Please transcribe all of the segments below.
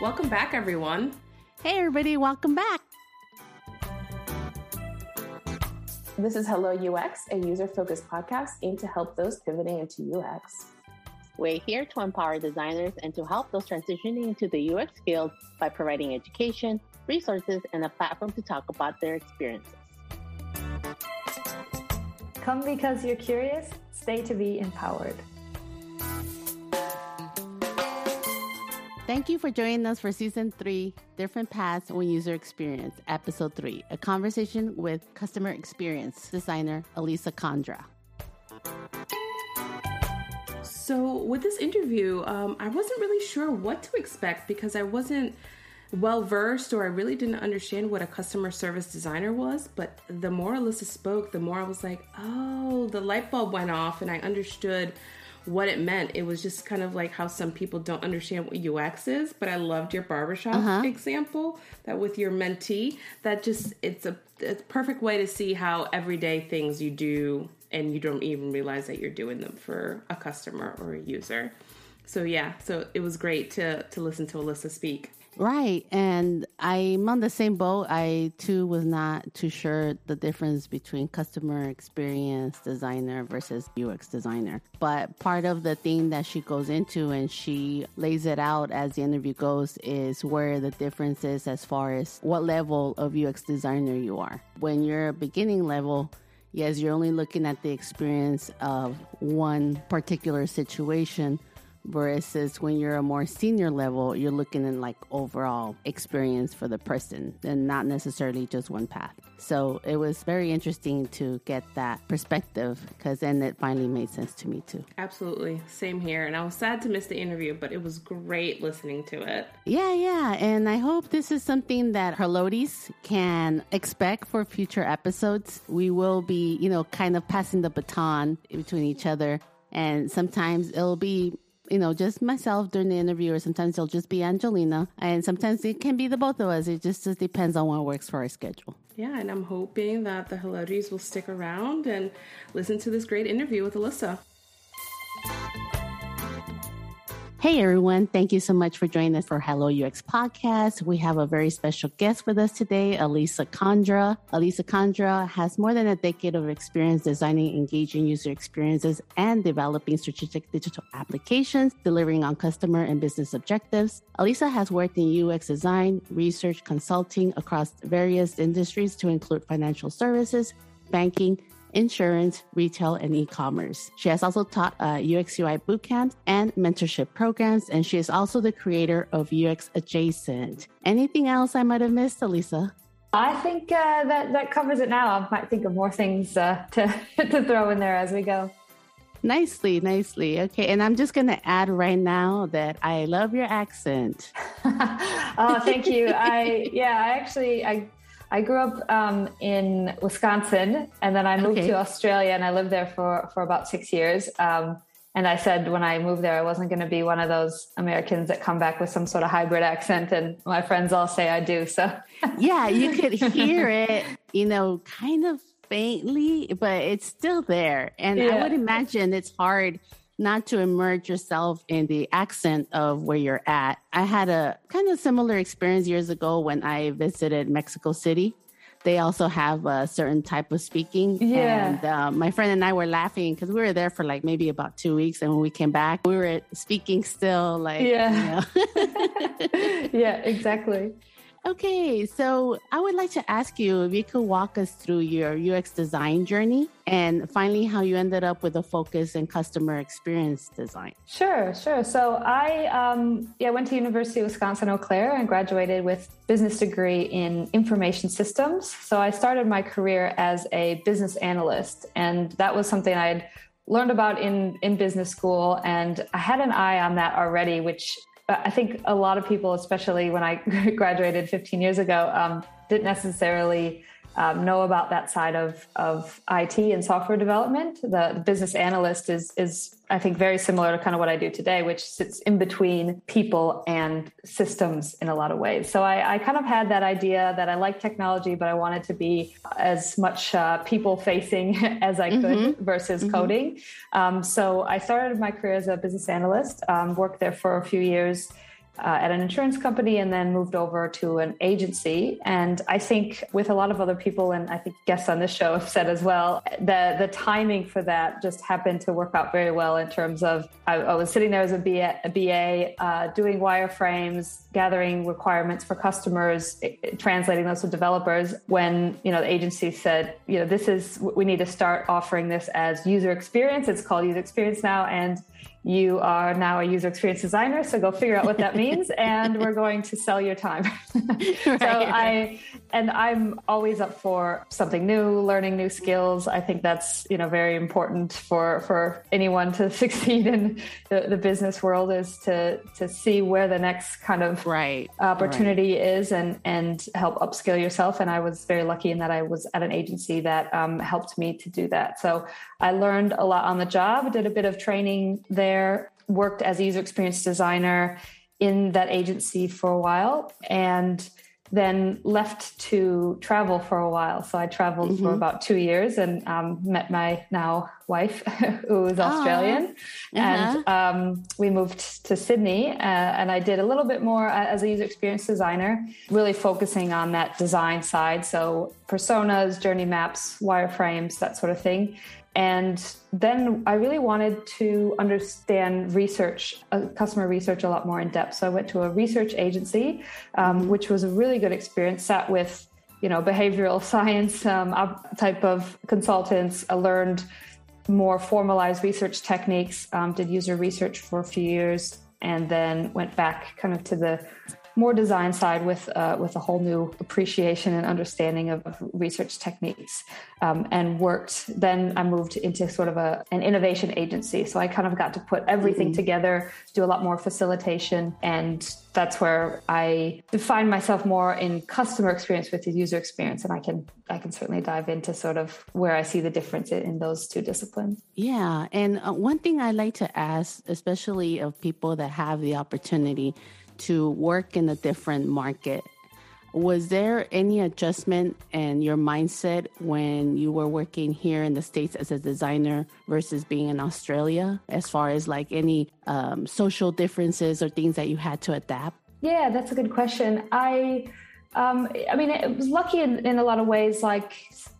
Welcome back, everyone. Hey, everybody, welcome back. This is Hello UX, a user focused podcast aimed to help those pivoting into UX. We're here to empower designers and to help those transitioning into the UX field by providing education, resources, and a platform to talk about their experiences. Come because you're curious, stay to be empowered. Thank you for joining us for season three, Different Paths When User Experience, episode three, a conversation with customer experience designer Elisa Condra. So, with this interview, um, I wasn't really sure what to expect because I wasn't well versed or I really didn't understand what a customer service designer was. But the more Alyssa spoke, the more I was like, oh, the light bulb went off and I understood what it meant. It was just kind of like how some people don't understand what UX is, but I loved your barbershop uh-huh. example that with your mentee, that just it's a it's a perfect way to see how everyday things you do and you don't even realize that you're doing them for a customer or a user. So yeah, so it was great to to listen to Alyssa speak. Right. And I'm on the same boat. I too was not too sure the difference between customer experience designer versus UX designer. But part of the thing that she goes into and she lays it out as the interview goes is where the difference is as far as what level of UX designer you are. When you're a beginning level, yes, you're only looking at the experience of one particular situation versus when you're a more senior level, you're looking in like overall experience for the person and not necessarily just one path. So it was very interesting to get that perspective because then it finally made sense to me too. Absolutely. Same here. And I was sad to miss the interview, but it was great listening to it. Yeah, yeah. And I hope this is something that Herlodis can expect for future episodes. We will be, you know, kind of passing the baton between each other. And sometimes it'll be you know, just myself during the interview, or sometimes it'll just be Angelina, and sometimes it can be the both of us. It just, just depends on what works for our schedule. Yeah, and I'm hoping that the Helodries will stick around and listen to this great interview with Alyssa. Hey everyone, thank you so much for joining us for Hello UX podcast. We have a very special guest with us today, Elisa Condra. Elisa Condra has more than a decade of experience designing engaging user experiences and developing strategic digital applications, delivering on customer and business objectives. Elisa has worked in UX design, research, consulting across various industries to include financial services, banking, insurance, retail, and e-commerce. She has also taught uh, UX UI bootcamp and mentorship programs, and she is also the creator of UX Adjacent. Anything else I might have missed, Elisa? I think uh, that that covers it now. I might think of more things uh, to to throw in there as we go. Nicely, nicely. Okay, and I'm just going to add right now that I love your accent. oh, thank you. I yeah, I actually I I grew up um, in Wisconsin, and then I moved okay. to Australia, and I lived there for for about six years. Um, and I said when I moved there, I wasn't going to be one of those Americans that come back with some sort of hybrid accent, and my friends all say I do. So yeah, you could hear it, you know, kind of faintly, but it's still there. And yeah. I would imagine it's hard not to immerse yourself in the accent of where you're at. I had a kind of similar experience years ago when I visited Mexico City. They also have a certain type of speaking. Yeah. And uh, my friend and I were laughing because we were there for like maybe about two weeks. And when we came back, we were speaking still like, yeah. You know. yeah, exactly. Okay, so I would like to ask you if you could walk us through your UX design journey and finally how you ended up with a focus in customer experience design. Sure, sure. So I um, yeah went to University of Wisconsin Eau Claire and graduated with business degree in information systems. So I started my career as a business analyst, and that was something I had learned about in in business school and I had an eye on that already which I think a lot of people, especially when I graduated 15 years ago, um, didn't necessarily um, know about that side of, of IT and software development. The, the, business analyst is, is, I think, very similar to kind of what I do today, which sits in between people and systems in a lot of ways. So I, I kind of had that idea that I like technology, but I wanted to be as much uh, people facing as I could mm-hmm. versus mm-hmm. coding. Um, so I started my career as a business analyst, um, worked there for a few years uh, at an insurance company and then moved over to an agency. And I think with a lot of other people, and I think guests on this show have said as well, the the timing for that just happened to work out very well in terms of I, I was sitting there as a BA, a BA uh, doing wireframes, gathering requirements for customers, translating those to developers. When you know the agency said, you know, this is we need to start offering this as user experience. It's called user experience now, and you are now a user experience designer so go figure out what that means and we're going to sell your time. Right. so i and i'm always up for something new learning new skills. I think that's you know very important for for anyone to succeed in the, the business world is to to see where the next kind of right. Opportunity right. is and and help upskill yourself. And i was very lucky in that i was at an agency that um, helped me to do that. So i learned a lot on the job did a bit of training there there, worked as a user experience designer in that agency for a while, and then left to travel for a while. So I traveled mm-hmm. for about two years and um, met my now wife, who is Australian. Uh-huh. And um, we moved to Sydney. Uh, and I did a little bit more as a user experience designer, really focusing on that design side. So personas, journey maps, wireframes, that sort of thing. And then I really wanted to understand research, uh, customer research, a lot more in depth. So I went to a research agency, um, which was a really good experience. Sat with, you know, behavioral science um, type of consultants. I learned more formalized research techniques. Um, did user research for a few years, and then went back kind of to the more design side with uh, with a whole new appreciation and understanding of, research techniques, um, and worked. Then I moved into sort of a an innovation agency, so I kind of got to put everything mm-hmm. together, do a lot more facilitation, and that's where I define myself more in customer experience with the user experience, and I can I can certainly dive into sort of where I see the difference in those two disciplines. Yeah, and uh, one thing I like to ask, especially of people that have the opportunity to work in a different market. Was there any adjustment in your mindset when you were working here in the States as a designer versus being in Australia, as far as like any um, social differences or things that you had to adapt? Yeah, that's a good question. I. Um, I mean, it was lucky in, in, a lot of ways. Like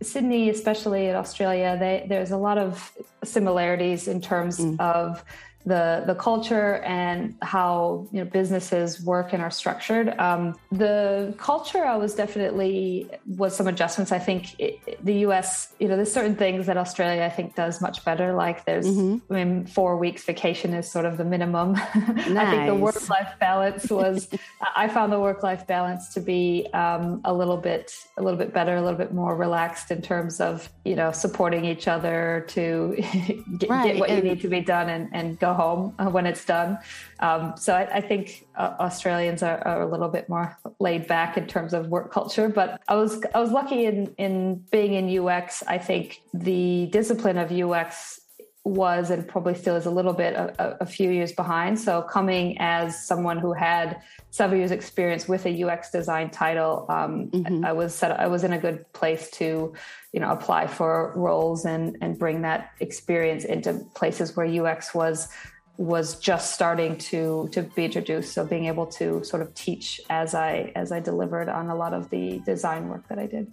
Sydney, especially in Australia, they, there's a lot of similarities in terms mm. of the the culture and how you know businesses work and are structured. Um, the culture, I was definitely was some adjustments. I think it, the U.S. You know, there's certain things that Australia I think does much better. Like there's, mm-hmm. I mean, four weeks vacation is sort of the minimum. Nice. I think the work life balance was. I found the work life balance to be um, a little bit a little bit better, a little bit more relaxed in terms of you know supporting each other to get, right. get what and, you need to be done and, and go home uh, when it's done. Um, so I, I think uh, Australians are, are, a little bit more laid back in terms of work culture. But I was I was lucky in in being in UX. I think the discipline of UX was and probably still is a little bit a, a, few years behind. So coming as someone who had several years experience with a UX design title, um, mm-hmm. I was set, I was in a good place to, you know, apply for roles and and bring that experience into places where UX was was just starting to to be introduced. So being able to sort of teach as I as I delivered on a lot of the design work that I did.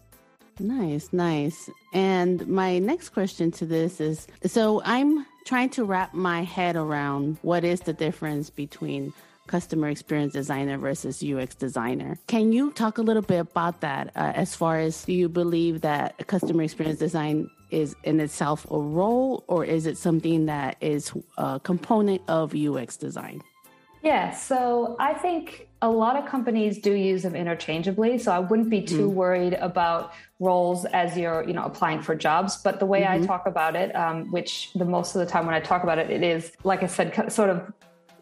Nice, nice. And my next question to this is so I'm trying to wrap my head around what is the difference between customer experience designer versus UX designer. Can you talk a little bit about that uh, as far as do you believe that customer experience design is in itself a role or is it something that is a component of UX design? Yeah, so I think a lot of companies do use them interchangeably. So I wouldn't be too mm. worried about roles as you're, you know, applying for jobs. But the way mm-hmm. I talk about it, um, which the most of the time when I talk about it, it is like I said, sort of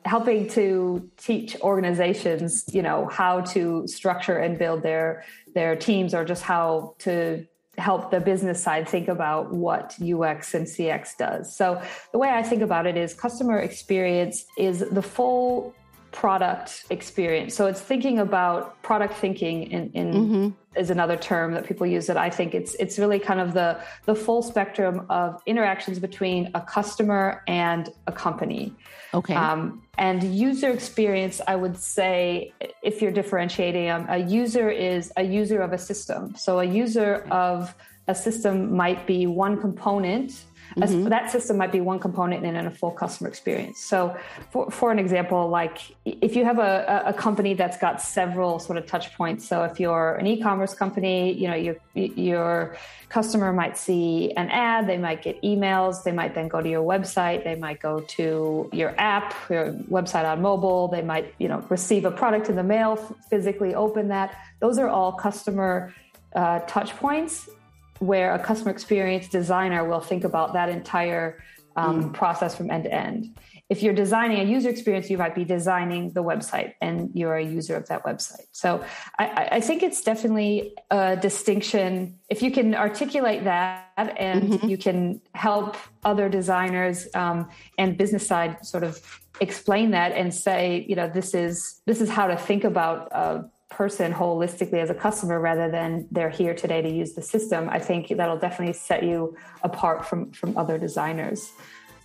helping to teach organizations, you know, how to structure and build their their teams, or just how to help the business side think about what UX and CX does. So the way I think about it is customer experience is the full product experience. So it's thinking about product thinking in, in mm-hmm. is another term that people use that I think it's it's really kind of the the full spectrum of interactions between a customer and a company. Okay. Um, and user experience, I would say, if you're differentiating, um, a user is a user of a system. So a user of a system might be one component Mm-hmm. that system might be one component in a full customer experience. So, for, for an example, like if you have a, a company that's got several sort of touch points. So, if you're an e-commerce company, you know your your customer might see an ad, they might get emails, they might then go to your website, they might go to your app, your website on mobile, they might you know receive a product in the mail, physically open that. Those are all customer uh, touch points where a customer experience designer will think about that entire um, mm. process from end to end. If you're designing a user experience, you might be designing the website and you're a user of that website. So I, I think it's definitely a distinction. If you can articulate that and mm-hmm. you can help other designers um, and business side sort of explain that and say, you know, this is this is how to think about uh, person holistically as a customer rather than they're here today to use the system, I think that'll definitely set you apart from from other designers.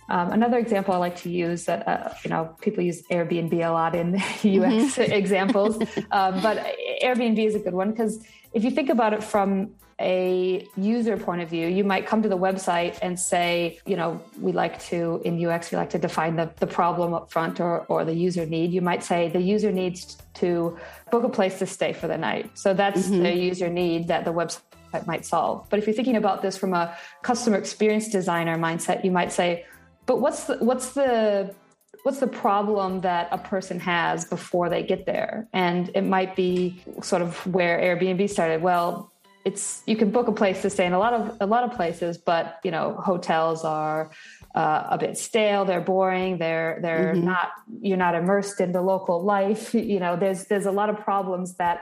Um, another example I like to use that uh, you know people use Airbnb a lot in UX mm-hmm. examples, um, but Airbnb is a good one because if you think about it from a user point of view, you might come to the website and say, you know, we like to in UX we like to define the, the problem up front or or the user need. You might say the user needs to book a place to stay for the night. So that's mm-hmm. the user need that the website might solve. But if you're thinking about this from a customer experience designer mindset, you might say, but what's the, what's the what's the problem that a person has before they get there and it might be sort of where airbnb started well it's you can book a place to stay in a lot of a lot of places but you know hotels are uh, a bit stale they're boring they're they're mm-hmm. not you're not immersed in the local life you know there's there's a lot of problems that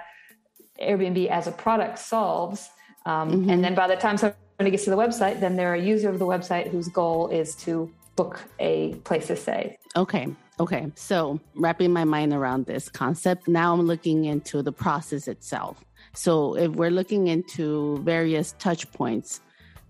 airbnb as a product solves um, mm-hmm. and then by the time somebody gets to the website then they're a user of the website whose goal is to book a place to stay okay okay so wrapping my mind around this concept now i'm looking into the process itself so if we're looking into various touch points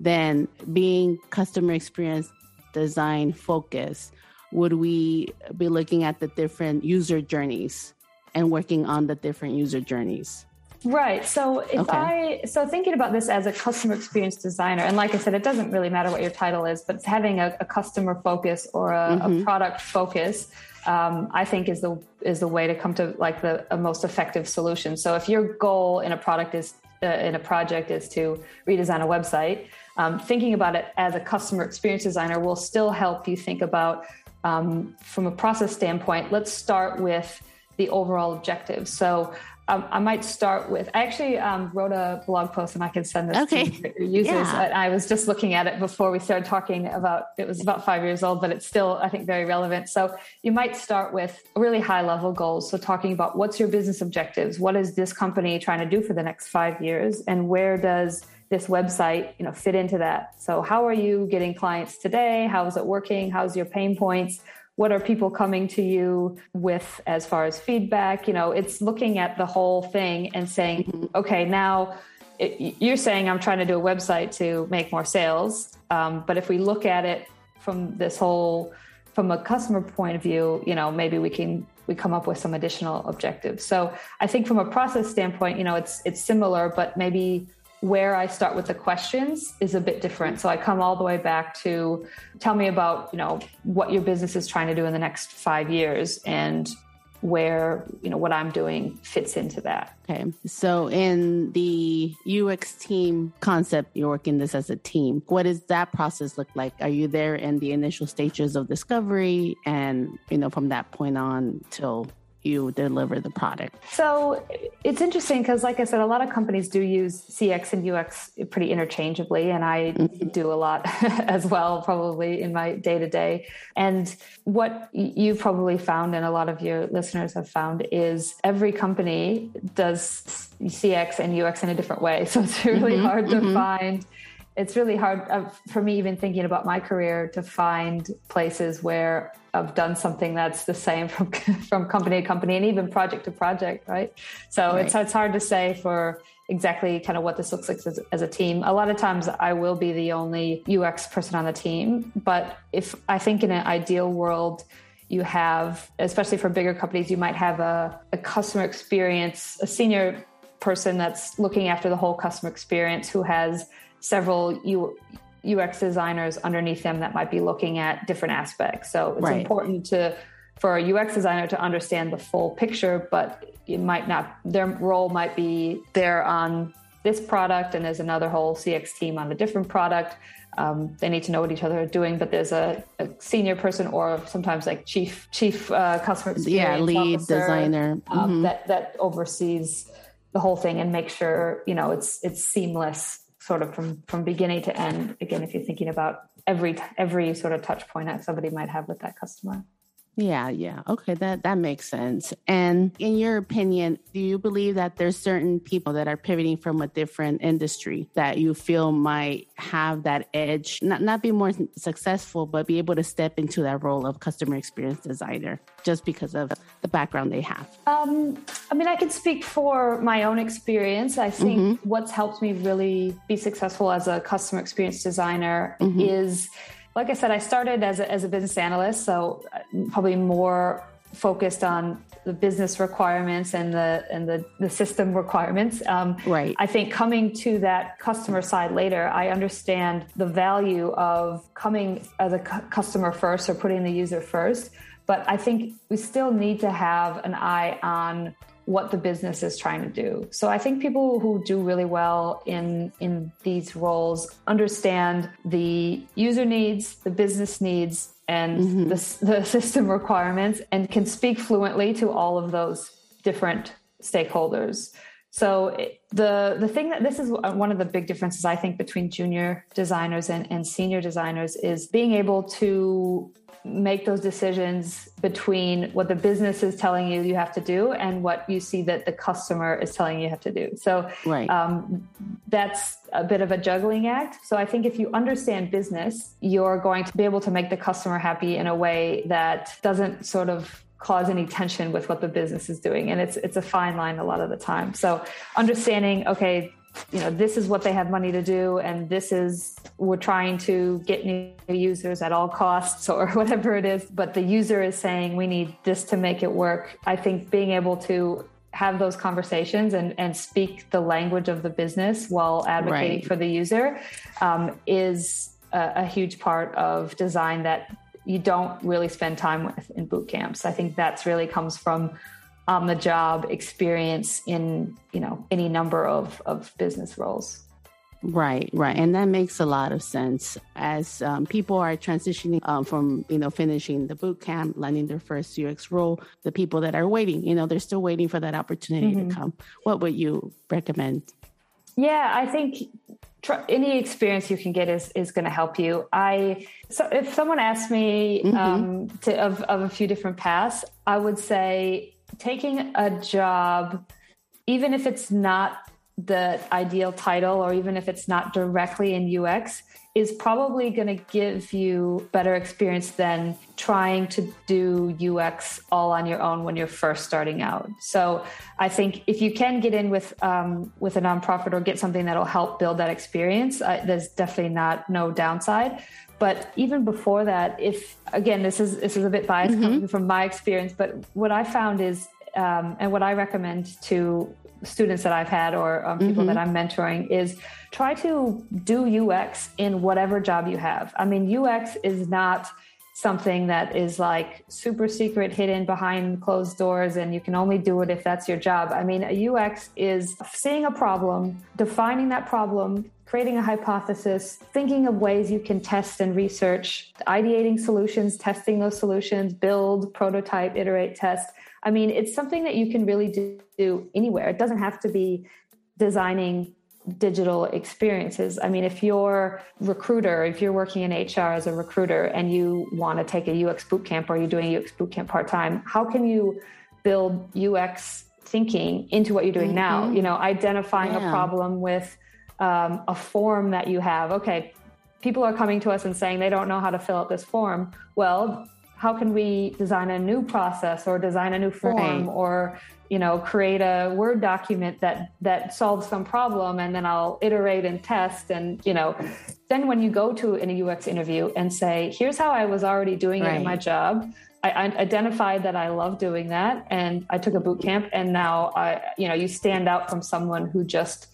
then being customer experience design focused, would we be looking at the different user journeys and working on the different user journeys? Right. So if okay. I so thinking about this as a customer experience designer, and like I said, it doesn't really matter what your title is, but having a, a customer focus or a, mm-hmm. a product focus, um, I think is the is the way to come to like the most effective solution. So if your goal in a product is uh, in a project is to redesign a website, um, thinking about it as a customer experience designer will still help you think about um, from a process standpoint. Let's start with the overall objective. So um, I might start with. I actually um, wrote a blog post, and I can send this okay. to users. Yeah. I was just looking at it before we started talking about. It was about five years old, but it's still, I think, very relevant. So you might start with really high level goals. So talking about what's your business objectives, what is this company trying to do for the next five years, and where does this website you know fit into that so how are you getting clients today how is it working how's your pain points what are people coming to you with as far as feedback you know it's looking at the whole thing and saying mm-hmm. okay now it, you're saying i'm trying to do a website to make more sales um, but if we look at it from this whole from a customer point of view you know maybe we can we come up with some additional objectives so i think from a process standpoint you know it's it's similar but maybe where I start with the questions is a bit different. So I come all the way back to tell me about, you know, what your business is trying to do in the next five years and where, you know, what I'm doing fits into that. Okay. So in the UX team concept, you're working this as a team. What does that process look like? Are you there in the initial stages of discovery and, you know, from that point on till you deliver the product? So it's interesting because, like I said, a lot of companies do use CX and UX pretty interchangeably, and I mm-hmm. do a lot as well, probably in my day to day. And what you probably found, and a lot of your listeners have found, is every company does CX and UX in a different way. So it's really mm-hmm. hard to mm-hmm. find it's really hard uh, for me even thinking about my career to find places where I've done something that's the same from from company to company and even project to project, right? So right. it's it's hard to say for exactly kind of what this looks like as, as, a team. A lot of times I will be the only UX person on the team, but if I think in an ideal world you have, especially for bigger companies, you might have a, a customer experience, a senior person that's looking after the whole customer experience who has several U, UX designers underneath them that might be looking at different aspects. So it's right. important to for a UX designer to understand the full picture, but it might not their role might be there on this product and there's another whole CX team on a different product um, they need to know what each other are doing, but there's a, a senior person or sometimes like chief chief uh, customer yeah lead officer, designer um, mm-hmm. that that oversees the whole thing and make sure you know it's it's seamless sort of from from beginning to end. Again, if you're thinking about every every sort of touch point that somebody might have with that customer. Yeah, yeah. Okay, that that makes sense. And in your opinion, do you believe that there's certain people that are pivoting from a different industry that you feel might have that edge, not not be more successful, but be able to step into that role of customer experience designer just because of the background they have? Um, I mean, I can speak for my own experience. I think mm-hmm. what's helped me really be successful as a customer experience designer mm-hmm. is like I said, I started as a, as a business analyst, so uh, probably more focused on the business requirements and the and the, the system requirements. Um, right. I think coming to that customer side later, I understand the value of coming as a cu- customer first or putting the user first. But I think we still need to have an eye on what the business is trying to do. So I think people who do really well in in these roles understand the user needs, the business needs, and mm-hmm. the, the system requirements, and can speak fluently to all of those different stakeholders. So the the thing that this is one of the big differences I think between junior designers and, and senior designers is being able to make those decisions between what the business is telling you you have to do and what you see that the customer is telling you have to do. So right. um, that's a bit of a juggling act. So I think if you understand business, you're going to be able to make the customer happy in a way that doesn't sort of cause any tension with what the business is doing and it's it's a fine line a lot of the time so understanding okay you know this is what they have money to do and this is we're trying to get new users at all costs or whatever it is. But the user is saying we need this to make it work. I think being able to have those conversations and, and speak the language of the business while advocating right. for the user um, is a, a huge part of design that you don't really spend time with in boot camps. I think that's really comes from on the job experience in you know any number of of business roles Right, right, and that makes a lot of sense as um, people are transitioning um, from you know finishing the boot camp, landing their first UX role. The people that are waiting, you know, they're still waiting for that opportunity mm-hmm. to come. What would you recommend? Yeah, I think tr- any experience you can get is is going to help you. I so if someone asked me mm-hmm. um, to, of of a few different paths, I would say taking a job, even if it's not the ideal title or even if it's not directly in UX, is probably going to give you better experience than trying to do UX all on your own when you're first starting out. So I think if you can get in with um, with a nonprofit or get something that'll help build that experience, uh, there's definitely not no downside. But even before that, if again, this is this is a bit biased mm-hmm. coming from my experience, but what I found is, um, and what I recommend to students that I've had or um, people mm-hmm. that I'm mentoring is try to do UX in whatever job you have. I mean, UX is not something that is like super secret hidden behind closed doors and you can only do it if that's your job. I mean, a UX is seeing a problem, defining that problem, creating a hypothesis, thinking of ways you can test and research, ideating solutions, testing those solutions, build, prototype, iterate, test. I mean, it's something that you can really do anywhere. It doesn't have to be designing digital experiences. I mean, if you're recruiter, if you're working in HR as a recruiter and you want to take a UX bootcamp or you're doing a UX bootcamp part-time, how can you build UX thinking into what you're doing mm-hmm. now? You know, identifying yeah. a problem with um, a form that you have. Okay, people are coming to us and saying they don't know how to fill out this form. Well, how can we design a new process or design a new form right. or you know create a word document that that solves some problem and then i'll iterate and test and you know then when you go to an ux interview and say here's how i was already doing right. it in my job I, I, identified that i love doing that and i took a boot camp and now i you know you stand out from someone who just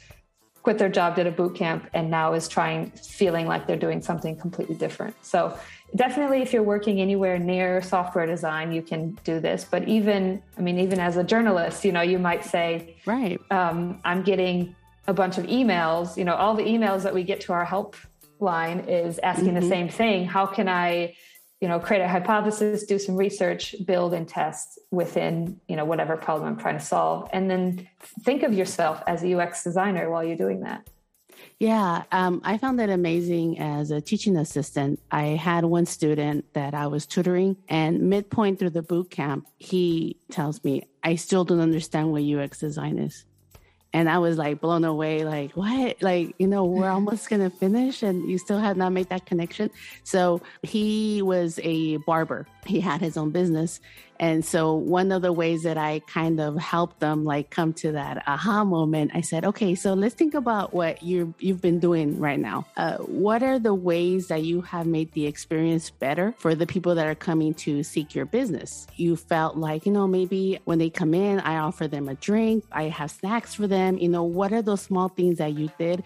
quit their job did a boot camp and now is trying feeling like they're doing something completely different. So definitely if you're working anywhere near software design you can do this. But even i mean even as a journalist you know you might say right. um, i'm getting a bunch of emails. You know all the emails that we get to our help line is asking mm-hmm. the same thing. How can i you know create a hypothesis do some research build and test within you know whatever problem i'm trying to solve and then think of yourself as a ux designer while you're doing that yeah, um, I found that amazing as a teaching assistant. I had one student that I was tutoring, and midpoint through the boot camp, he tells me, I still don't understand what UX design is. And I was like blown away, like, what? Like, you know, we're almost to finish and you still have not made that connection. So he was a barber, he had his own business. And so one of the ways that I kind of helped them like come to that aha moment, I said, okay, so let's think about what you you've been doing right now. Uh, what are the ways that you have made the experience better for the people that are coming to seek your business? You felt like, you know, maybe when they come in, I offer them a drink, I have snacks for them. You know, what are those small things that you did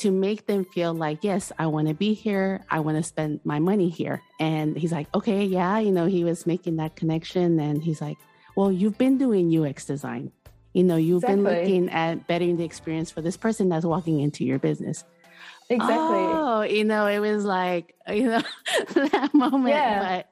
to make them feel like, yes, I want to be here. I want to spend my money here. And he's like, okay, yeah, you know, he was making that connection. And he's like, well, you've been doing UX design. You know, you've exactly. been looking at bettering the experience for this person that's walking into your business. Exactly. Oh, you know, it was like, you know, that moment. Yeah.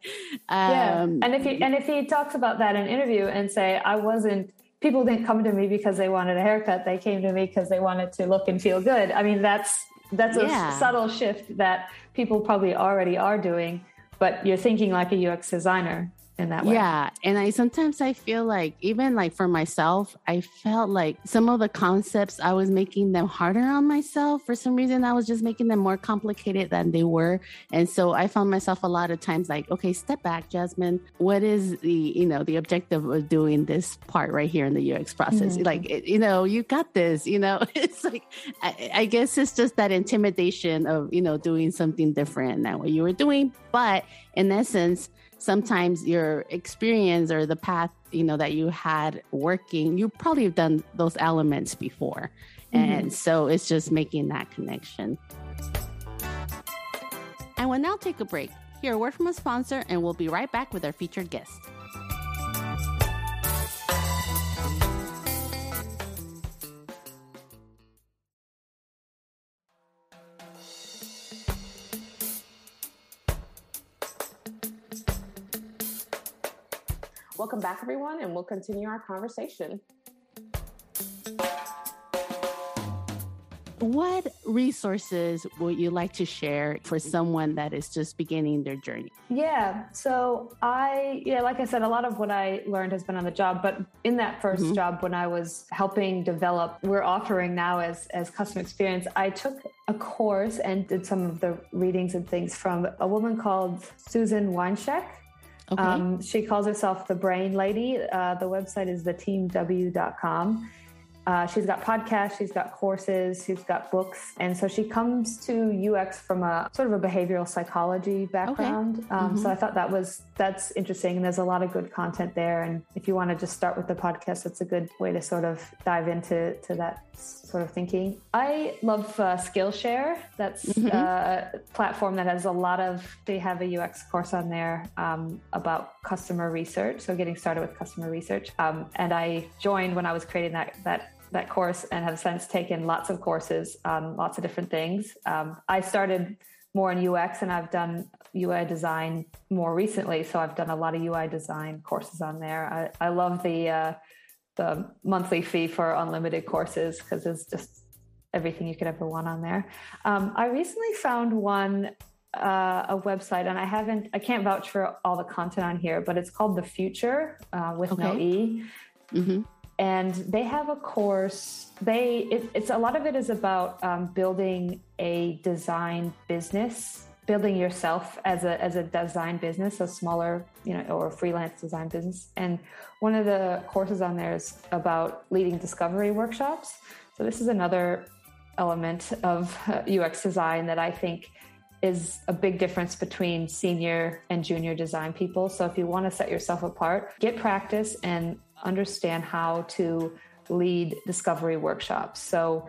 But, um, yeah. And if he and if he talks about that in an interview and say, I wasn't people didn't come to me because they wanted a haircut. They came to me because they wanted to look and feel good. I mean that's that's a yeah. subtle shift that people probably already are doing but you're thinking like a ux designer in that way. Yeah. And I sometimes I feel like even like for myself, I felt like some of the concepts I was making them harder on myself. For some reason, I was just making them more complicated than they were. And so I found myself a lot of times like, okay, step back, Jasmine. What is the, you know, the objective of doing this part right here in the UX process? Mm-hmm. Like, it, you know, you got this, you know, it's like, I, I guess it's just that intimidation of, you know, doing something different than what you were doing. But in essence, sometimes your experience or the path you know that you had working you probably have done those elements before. Mm-hmm. and so it's just making that connection. And we'll now take a break. Hear a word from a sponsor and we'll be right back with our featured guest Welcome back, everyone, and we'll continue our conversation. What resources would you like to share for someone that is just beginning their journey? Yeah. So I, yeah, like I said, a lot of what I learned has been on the job. But in that 1st mm-hmm. job, when I was helping develop, we're offering now as as customer experience. I took a course and did some of the readings and things from a woman called Susan Weinschenk. Okay. Um, she calls herself the Brain Lady. Uh, the website is theteamw.com. Uh, she's got podcasts, she's got courses, she's got books. And so she comes to UX from a sort of a behavioral psychology background. Okay. Um, mm-hmm. So I thought that was, that's interesting. And there's a lot of good content there. And if you want to just start with the podcast, it's a good way to sort of dive into to that sort of thinking. I love uh, Skillshare. That's mm-hmm. Uh, a platform that has a lot of, they have a UX course on there um, about customer research. So getting started with customer research. Um, and I joined when I was creating that, that that course and have since taken lots of courses on lots of different things. Um, I started more in UX and I've done UI design more recently. So I've done a lot of UI design courses on there. I, I love the uh, the monthly fee for unlimited courses because it's just everything you could ever want on there. Um, I recently found one uh, a website, and I haven't, I can't vouch for all the content on here, but it's called The Futur uh, with okay. no E. Mm-hmm and they have a course. They it, it's a lot of it is about um, building a design business, building yourself as a as a design business, a smaller you know or freelance design business. And one of the courses on there is about leading discovery workshops. So this is another element of UX design that I think is a big difference between senior and junior design people. So if you want to set yourself apart, get practice and understand how to lead discovery workshops. So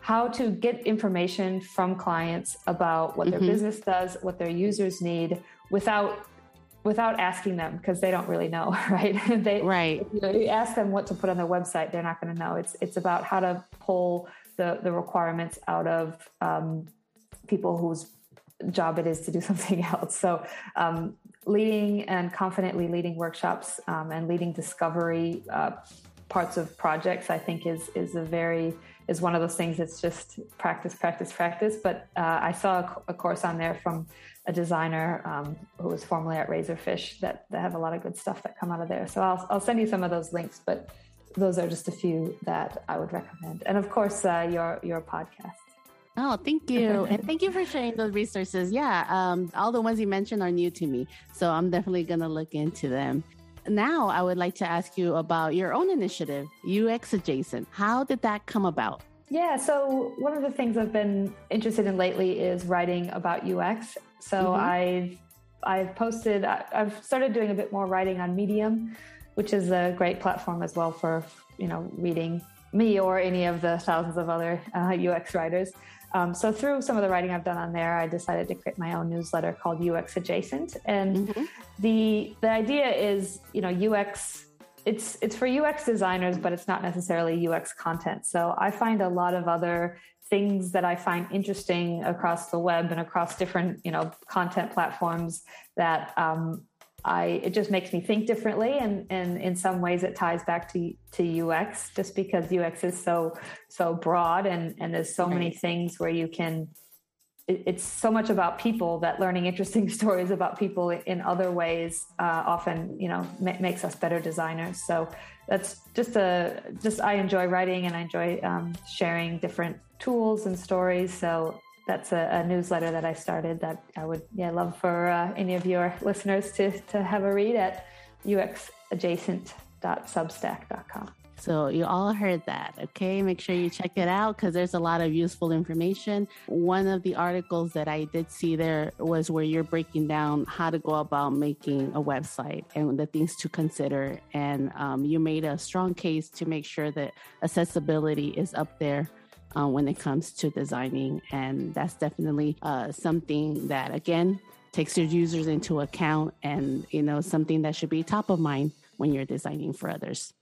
how to get information from clients about what their mm-hmm. business does, what their users need without without asking them because they don't really know, right? they right. You, know, you ask them what to put on their website, they're not going to know. It's it's about how to pull the the requirements out of um, people whose job it is to do something else. So, um, leading and confidently leading workshops um, and leading discovery uh, parts of projects, I think is is a very is one of those things that's just practice, practice, practice. But uh, I saw a, a, course on there from a designer um, who was formerly at Razorfish that, that have a lot of good stuff that come out of there. So I'll, I'll send you some of those links, but those are just a few that I would recommend. And of course, uh, your your podcast. Oh, thank you. and thank you for sharing those resources. Yeah, um, all the ones you mentioned are new to me. So I'm definitely going to look into them. Now, I would like to ask you about your own initiative, UX Adjacent. How did that come about? Yeah, so one of the things I've been interested in lately is writing about UX. So mm-hmm. I've I've posted I've started doing a bit more writing on Medium, which is a great platform as well for, you know, reading me or any of the thousands of other uh, UX writers. Um, so through some of the writing I've done on there, I decided to create my own newsletter called UX Adjacent. And mm-hmm. the the idea is, you know, UX it's it's for UX designers, but it's not necessarily UX content. So I find a lot of other things that I find interesting across the web and across different, you know, content platforms that um, I it just makes me think differently, and and in some ways it ties back to to UX, just because UX is so so broad, and and there's so right. many things where you can. It, it's so much about people that learning interesting stories about people in other ways uh, often you know ma- makes us better designers. So that's just a just I enjoy writing and I enjoy um, sharing different tools and stories. So that's a, a, newsletter that I started that I would yeah love for uh, any of your listeners to to have a read at uxadjacent.substack.com. So you all heard that, okay? Make sure you check it out because there's a lot of useful information. One of the articles that I did see there was where you're breaking down how to go about making a website and the things to consider, and um, you made a strong case to make sure that accessibility is up there uh, when it comes to designing. And that's definitely uh, something that, again, takes your users into account and, you know, something that should be top of mind when you're designing for others.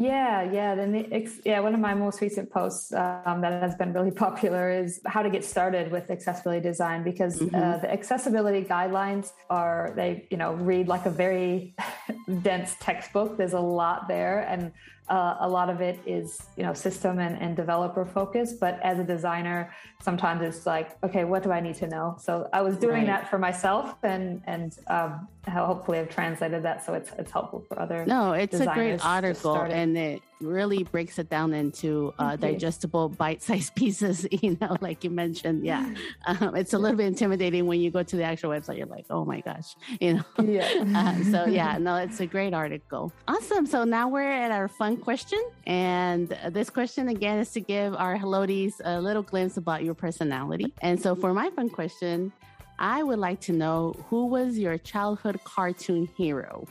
Yeah, yeah. Then the, yeah, one of my most recent posts um, that has been really popular is how to get started with accessibility design because uh, mm-hmm. uh, the accessibility guidelines are they you know read like a very dense textbook. There's a lot there, and uh, a lot of it is you know system and, and developer focused but as a designer sometimes it's like okay what do i need to know so i was doing right. that for myself and and um, hopefully i've translated that so it's it's helpful for other no it's a great article and it really breaks it down into uh, digestible bite-sized pieces you know like you mentioned. Yeah. Um, it's a little bit intimidating when you go to the actual website. You're like oh my gosh you know? Yeah. Uh, so yeah no it's a great article. Awesome. So now we're at our fun question. And this question again is to give our helloties a little glimpse about your personality. And so for my fun question i would like to know who was your childhood cartoon hero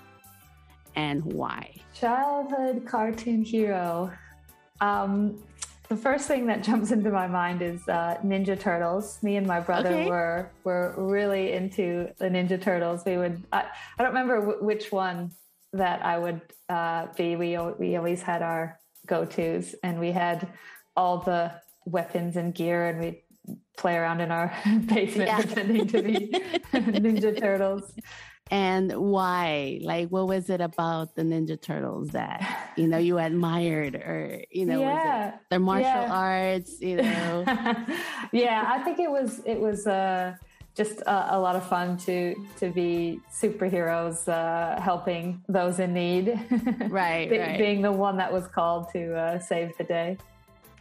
and why? Childhood cartoon hero. Um, the first thing that jumps into my mind is uh, Ninja Turtles. Me and my brother okay. were were really into the Ninja Turtles. We would I, I don't remember w- which one that I would uh, be. We we always had our go tos, and we had all the weapons and gear, and we play around in our basement yeah. pretending to be Ninja Turtles and why like what was it about the ninja turtles that you know you admired or you know yeah. was their martial yeah. arts you know yeah i think it was it was uh just a, a lot of fun to to be superheroes uh, helping those in need. Right, Be- right. Being the one that was called to uh, save the day.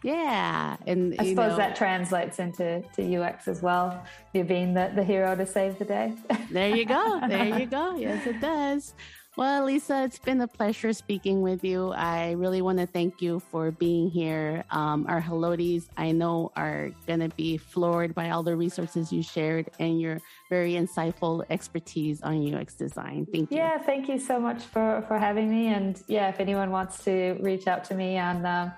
Yeah, and I suppose know, that translates into to UX as well. You being the, the hero to save the day. there you go. There you go. Yes, it does. Well, Lisa, it's been a pleasure speaking with you. I really want to thank you for being here. Um, our Helodies, I know, are going to be floored by all the resources you shared and your very insightful expertise on UX design. Thank you. Yeah, thank you so much for for having me. And yeah, if anyone wants to reach out to me on um,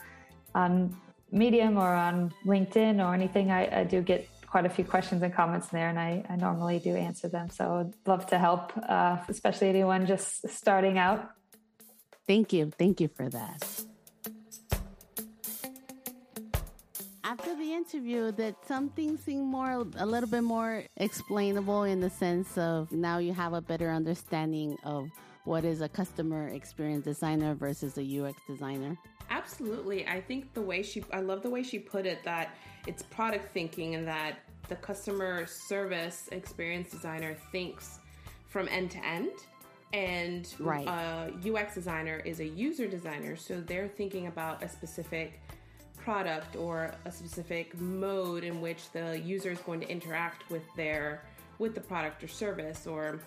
on Medium or on LinkedIn or anything, I, I do get quite a few questions and comments there, and I, I normally do answer them. So I'd love to help, uh, especially anyone just starting out. Thank you. Thank you for that. After the interview, did something seem more, a little bit more explainable in the sense of now you have a better understanding of what is a customer experience designer versus a UX designer. Absolutely. I think the way she, I love the way she put it that it's product thinking and that the customer service experience designer thinks from end to end. And Right. Uh, a UX designer is a user designer. So they're thinking about a specific product or a specific mode in which the user is going to interact with their with the product or service or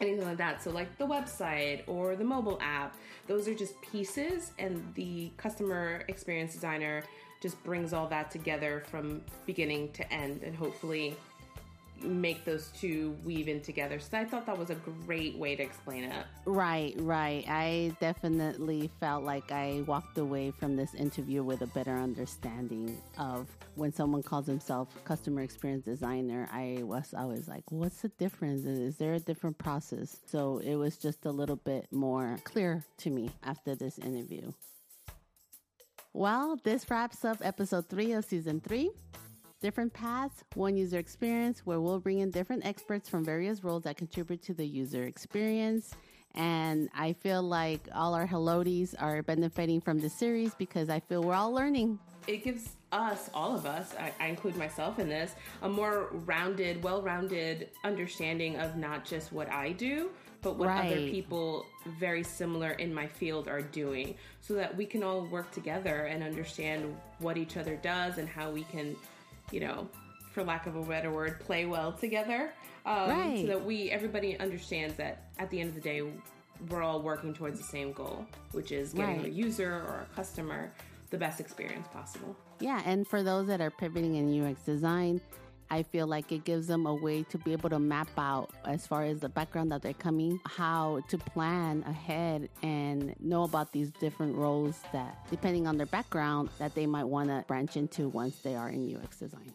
anything like that. So, like the website or the mobile app, those are just pieces, and the customer experience designer just brings all that together from beginning to end and hopefully make those two weave in together. So, I thought that was a great way to explain it. Right, right. I definitely felt like I walked away from this interview with a better understanding of when someone calls himself customer experience designer. I was always like, what's the difference? Is there a different process? So it was just a little bit more clear to me after this interview. Well, this wraps up episode three of season three. Different paths, one user experience, where we'll bring in different experts from various roles that contribute to the user experience. And I feel like all our Helodies are benefiting from this series because I feel we're all learning. it gives us, all of us, I, I include myself in this, a more rounded, well rounded understanding of not just what I do, but what other people very similar in my field are doing so that we can all work together and understand what each other does and how we can, you know, for lack of a better word, play well together. Um, Right. So that we, everybody understands that at the end of the day, we're all working towards the same goal, which is getting Right. a user or a customer the best experience possible. Yeah, and for those that are pivoting in UX design, I feel like it gives them a way to be able to map out as far as the background that they're coming, how to plan ahead and know about these different roles that, depending on their background, that they might want to branch into once they are in UX design.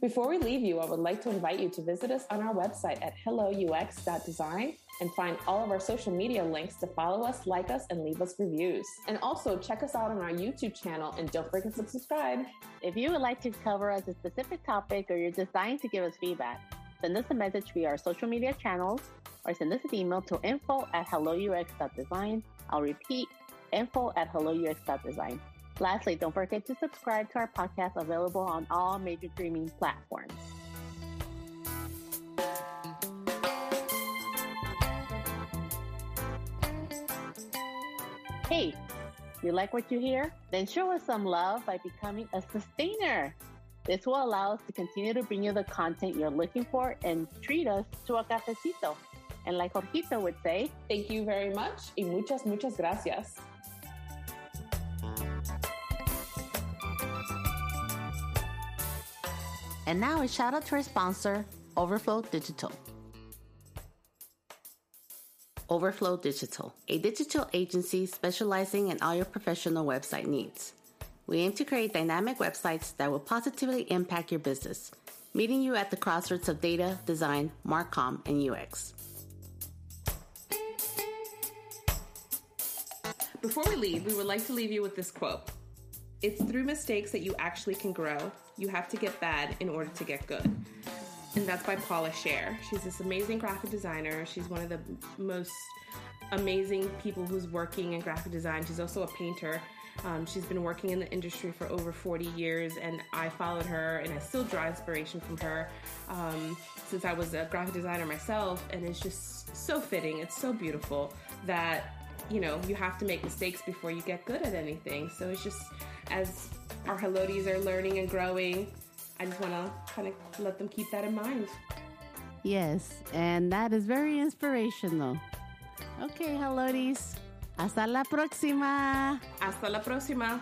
Before we leave you, I would like to invite you to visit us on our website at helloux.design and find all of our social media links to follow us, like us, and leave us reviews. And also check us out on our YouTube channel and don't forget to subscribe. If you would like to cover us a specific topic or you're designed to give us feedback, send us a message via our social media channels or send us an email to info at helloux.design. I'll repeat, info at helloux.design. Lastly, don't forget to subscribe to our podcast available on all major streaming platforms. Hey, you like what you hear? Then show us some love by becoming a sustainer. This will allow us to continue to bring you the content you're looking for and treat us to a cafecito. And like Jorgito would say, Thank you very much y muchas, muchas gracias. And now a shout out to our sponsor, Overflow Digital. Overflow Digital, a digital agency specializing in all your professional website needs. We aim to create dynamic websites that will positively impact your business, meeting you at the crossroads of data, design, marcom, and UX. Before we leave, we would like to leave you with this quote It's through mistakes that you actually can grow. You have to get bad in order to get good. And that's by Paula Scher. She's this amazing graphic designer. She's one of the most amazing people who's working in graphic design. She's also a painter. Um, she's been working in the industry for over 40 years, and I followed her, and I still draw inspiration from her um, since I was a graphic designer myself. And it's just so fitting. It's so beautiful that you know you have to make mistakes before you get good at anything. So it's just as our Helodies are learning and growing, I just want to kind of let them keep that in mind. Yes, and that is very inspirational. Okay, Helodies. Hasta la próxima. Hasta la próxima.